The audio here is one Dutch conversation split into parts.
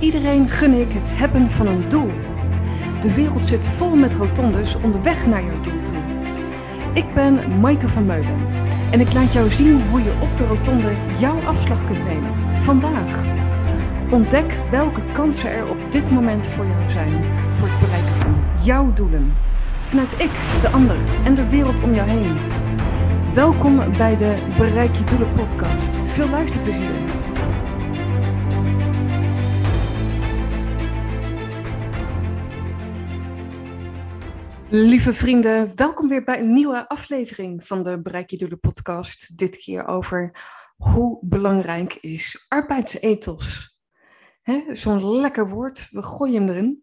Iedereen gun ik het hebben van een doel. De wereld zit vol met rotondes onderweg naar jouw doel toe. Ik ben Maaike van Meulen en ik laat jou zien hoe je op de rotonde jouw afslag kunt nemen. Vandaag. Ontdek welke kansen er op dit moment voor jou zijn voor het bereiken van jouw doelen. Vanuit ik, de ander en de wereld om jou heen. Welkom bij de Bereik je Doelen podcast. Veel luisterplezier. Lieve vrienden, welkom weer bij een nieuwe aflevering van de Bereik je Doelen podcast. Dit keer over hoe belangrijk is arbeidsethos. Zo'n lekker woord, we gooien hem erin.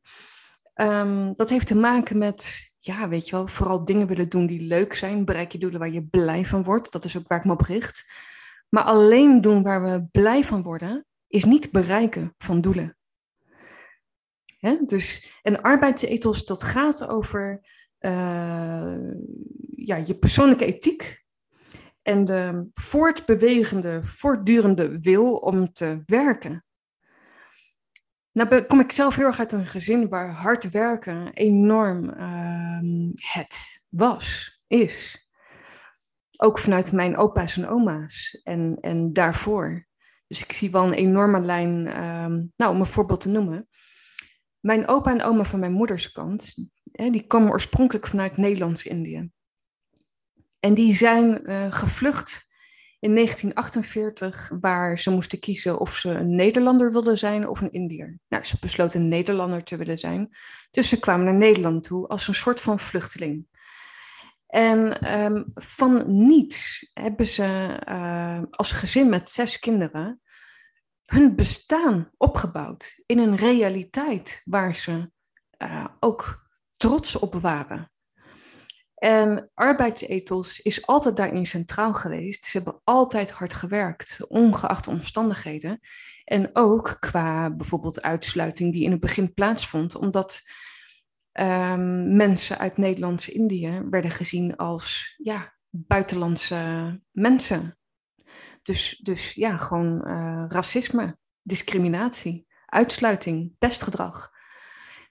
Um, dat heeft te maken met, ja, weet je wel, vooral dingen willen doen die leuk zijn. Bereik je doelen waar je blij van wordt. Dat is ook waar ik me op richt. Maar alleen doen waar we blij van worden, is niet bereiken van doelen. Dus een arbeidsethos, dat gaat over uh, ja, je persoonlijke ethiek en de voortbewegende, voortdurende wil om te werken. Nou kom ik zelf heel erg uit een gezin waar hard werken enorm uh, het was, is. Ook vanuit mijn opa's en oma's en, en daarvoor. Dus ik zie wel een enorme lijn, uh, nou om een voorbeeld te noemen. Mijn opa en oma van mijn moeders kant, die komen oorspronkelijk vanuit Nederlands-Indië. En die zijn uh, gevlucht in 1948, waar ze moesten kiezen of ze een Nederlander wilden zijn of een Indiër. Nou, ze besloten een Nederlander te willen zijn. Dus ze kwamen naar Nederland toe als een soort van vluchteling. En um, van niets hebben ze uh, als gezin met zes kinderen hun bestaan opgebouwd in een realiteit waar ze uh, ook trots op waren. En arbeidsethos is altijd daarin centraal geweest. Ze hebben altijd hard gewerkt, ongeacht omstandigheden. En ook qua bijvoorbeeld uitsluiting die in het begin plaatsvond, omdat um, mensen uit Nederlands-Indië werden gezien als ja, buitenlandse mensen. Dus, dus ja, gewoon uh, racisme, discriminatie, uitsluiting, pestgedrag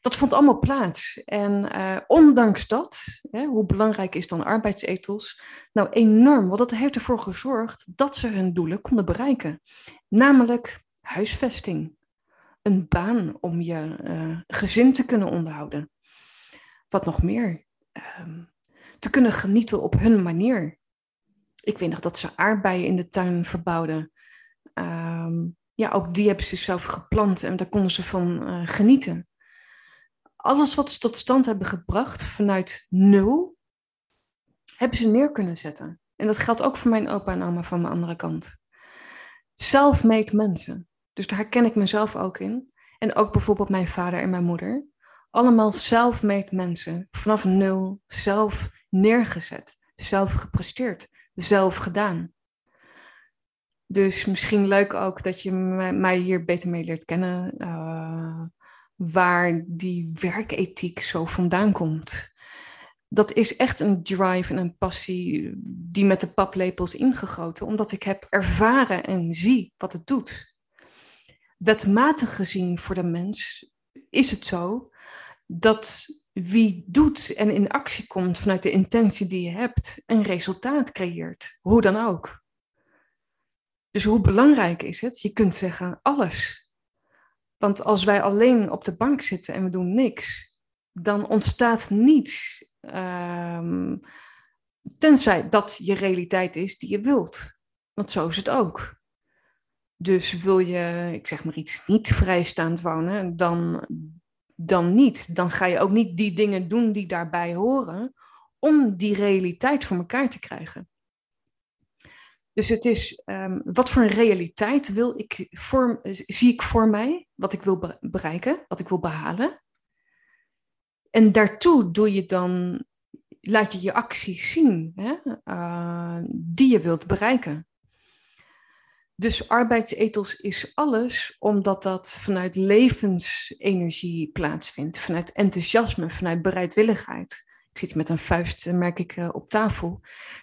dat vond allemaal plaats. En uh, ondanks dat, hè, hoe belangrijk is dan arbeidsethos? Nou, enorm, want dat heeft ervoor gezorgd dat ze hun doelen konden bereiken. Namelijk huisvesting, een baan om je uh, gezin te kunnen onderhouden. Wat nog meer? Uh, te kunnen genieten op hun manier. Ik weet nog dat ze aardbeien in de tuin verbouwden. Ehm, ja, ook die hebben ze zelf geplant en daar konden ze van uh, genieten alles wat ze tot stand hebben gebracht vanuit nul, hebben ze neer kunnen zetten. En dat geldt ook voor mijn opa en oma van mijn andere kant. Self-made mensen. Dus daar herken ik mezelf ook in. En ook bijvoorbeeld mijn vader en mijn moeder. Allemaal self-made mensen. Vanaf nul zelf neergezet. Zelf gepresteerd. Zelf gedaan. Dus misschien leuk ook dat je mij hier beter mee leert kennen. Uh, waar die werkethiek zo vandaan komt. Dat is echt een drive en een passie die met de paplepels ingegoten, omdat ik heb ervaren en zie wat het doet. Wetmatig gezien voor de mens is het zo dat wie doet en in actie komt vanuit de intentie die je hebt, een resultaat creëert, hoe dan ook. Dus hoe belangrijk is het? Je kunt zeggen alles. Want als wij alleen op de bank zitten en we doen niks, dan ontstaat niets. Um, tenzij dat je realiteit is die je wilt. Want zo is het ook. Dus wil je, ik zeg maar iets, niet vrijstaand wonen, dan, dan niet. Dan ga je ook niet die dingen doen die daarbij horen om die realiteit voor elkaar te krijgen. Dus het is, um, wat voor een realiteit wil ik voor, zie ik voor mij, wat ik wil bereiken, wat ik wil behalen. En daartoe doe je dan, laat je je acties zien hè, uh, die je wilt bereiken. Dus arbeidsethos is alles omdat dat vanuit levensenergie plaatsvindt, vanuit enthousiasme, vanuit bereidwilligheid. Ik zit met een vuist, eh, merk ik, uh, op tafel.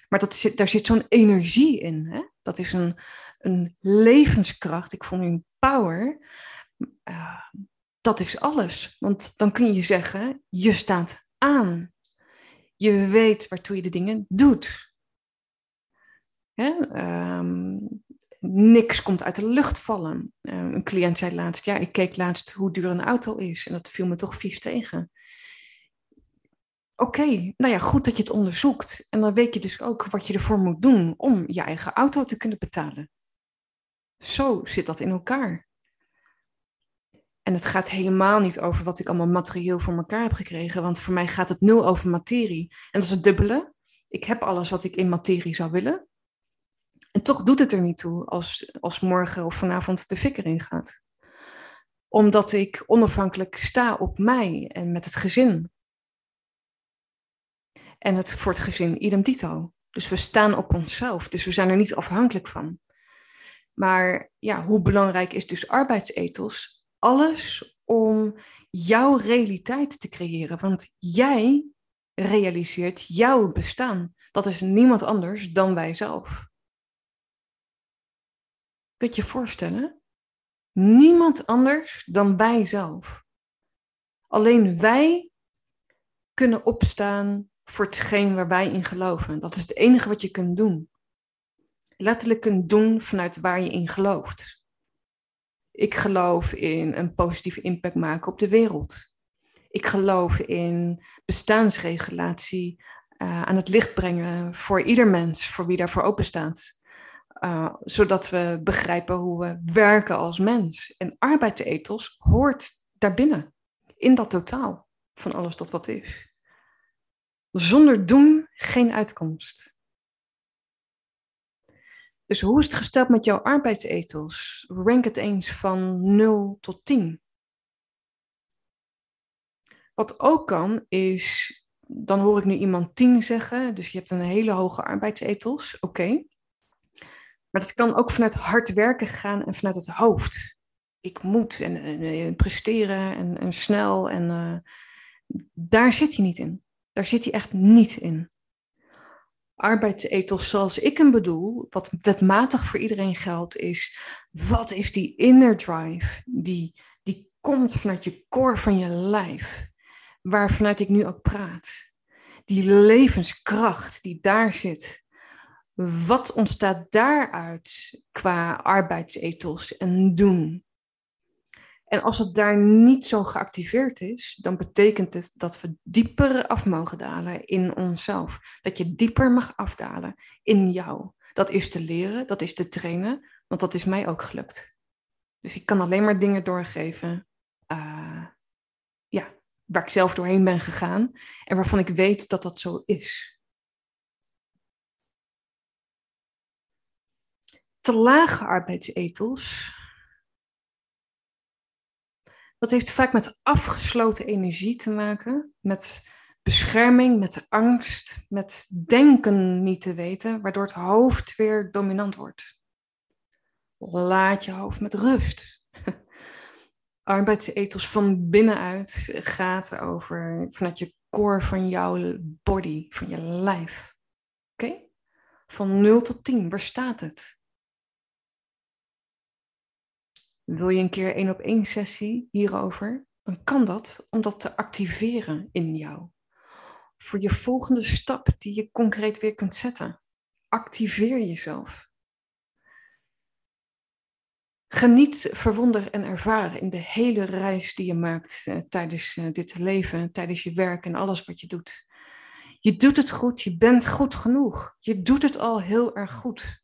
Maar dat daar zit zo'n energie in. Hè? Dat is een, een levenskracht. Ik vond een power. Uh, dat is alles. Want dan kun je zeggen, je staat aan. Je weet waartoe je de dingen doet. Hè? Um, niks komt uit de lucht vallen. Um, een cliënt zei laatst, ja, ik keek laatst hoe duur een auto is en dat viel me toch vies tegen. Oké, nou ja, goed dat je het onderzoekt. En dan weet je dus ook wat je ervoor moet doen om je eigen auto te kunnen betalen. Zo zit dat in elkaar. En het gaat helemaal niet over wat ik allemaal materieel voor elkaar heb gekregen, want voor mij gaat het nul over materie. En dat is het dubbele. Ik heb alles wat ik in materie zou willen. En toch doet het er niet toe als, als morgen of vanavond de fik erin gaat. Omdat ik onafhankelijk sta op mij en met het gezin. En het voor het gezin idem dito. Dus we staan op onszelf, dus we zijn er niet afhankelijk van. Maar ja, hoe belangrijk is dus arbeidsethos? alles om jouw realiteit te creëren. Want jij realiseert jouw bestaan. Dat is niemand anders dan wij zelf. Kun je je voorstellen? Niemand anders dan wij zelf. Alleen wij kunnen opstaan voor hetgeen waar wij in geloven. Dat is het enige wat je kunt doen. Letterlijk kunt doen vanuit waar je in gelooft. Ik geloof in een positieve impact maken op de wereld. Ik geloof in bestaansregulatie uh, aan het licht brengen voor ieder mens, voor wie daarvoor open staat. Uh, zodat we begrijpen hoe we werken als mens. En arbeidsethos hoort daarbinnen, in dat totaal van alles dat wat is. Zonder doen geen uitkomst. Dus hoe is het gesteld met jouw arbeidsethos? Rank het eens van 0 tot 10. Wat ook kan is, dan hoor ik nu iemand 10 zeggen, dus je hebt een hele hoge arbeidsethos, oké. Maar dat kan ook vanuit hard werken gaan en vanuit het hoofd. Ik moet en, en, presteren en, en, snel en uh, daar zit hij niet in. Daar zit hij echt niet in arbeidsethos zoals ik hem bedoel, wat wetmatig voor iedereen geldt, is wat is die inner drive die, die komt vanuit je core van je lijf, waar vanuit ik nu ook praat. Die levenskracht die daar zit. Wat ontstaat daaruit qua arbeidsethos en doen? En als het daar niet zo geactiveerd is, dan betekent het dat we dieper af mogen dalen in onszelf. Dat je dieper mag afdalen in jou. Dat is te leren, dat is te trainen, want dat is mij ook gelukt. Dus ik kan alleen maar dingen doorgeven uh, ja, waar ik zelf doorheen ben gegaan en waarvan ik weet dat dat zo is. Te lage arbeidsethos dat heeft vaak met afgesloten energie te maken, met bescherming, met angst, met denken niet te weten, waardoor het hoofd weer dominant wordt. Laat je hoofd met rust. Arbeidsethos van binnenuit gaat over vanuit je core van jouw body, van je lijf. Oké? Van 0 tot 10, waar staat het? Wil je een keer één op één sessie hierover? Dan kan dat om dat te activeren in jou. Voor je volgende stap die je concreet weer kunt zetten. Activeer jezelf. Geniet, verwonder en ervaar in de hele reis die je maakt eh, tijdens uh, dit leven, tijdens je werk en alles wat je doet. Je doet het goed, je bent goed genoeg. Je doet het al heel erg goed.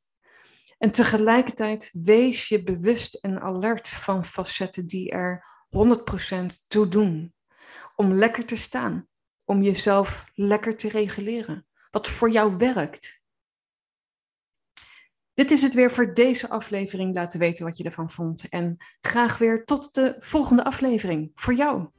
En tegelijkertijd wees je bewust en alert van facetten die er 100% toe doen. Om lekker te staan, om jezelf lekker te reguleren. Wat voor jou werkt. Dit is het weer voor deze aflevering. Laten weten wat je ervan vond. En graag weer tot de volgende aflevering voor jou.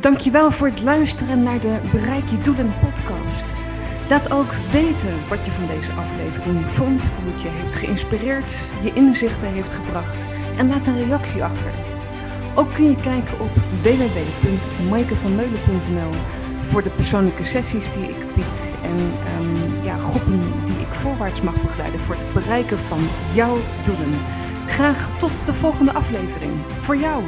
Dankjewel voor het luisteren naar de Bereik je Doelen podcast. Laat ook weten wat je van deze aflevering vond, hoe het je heeft geïnspireerd, je inzichten heeft gebracht en laat een reactie achter. Ook kun je kijken op www.maikevanmeulen.nl voor de persoonlijke sessies die ik bied en um, ja, groepen die ik voorwaarts mag begeleiden voor het bereiken van jouw doelen. Graag tot de volgende aflevering. Voor jou.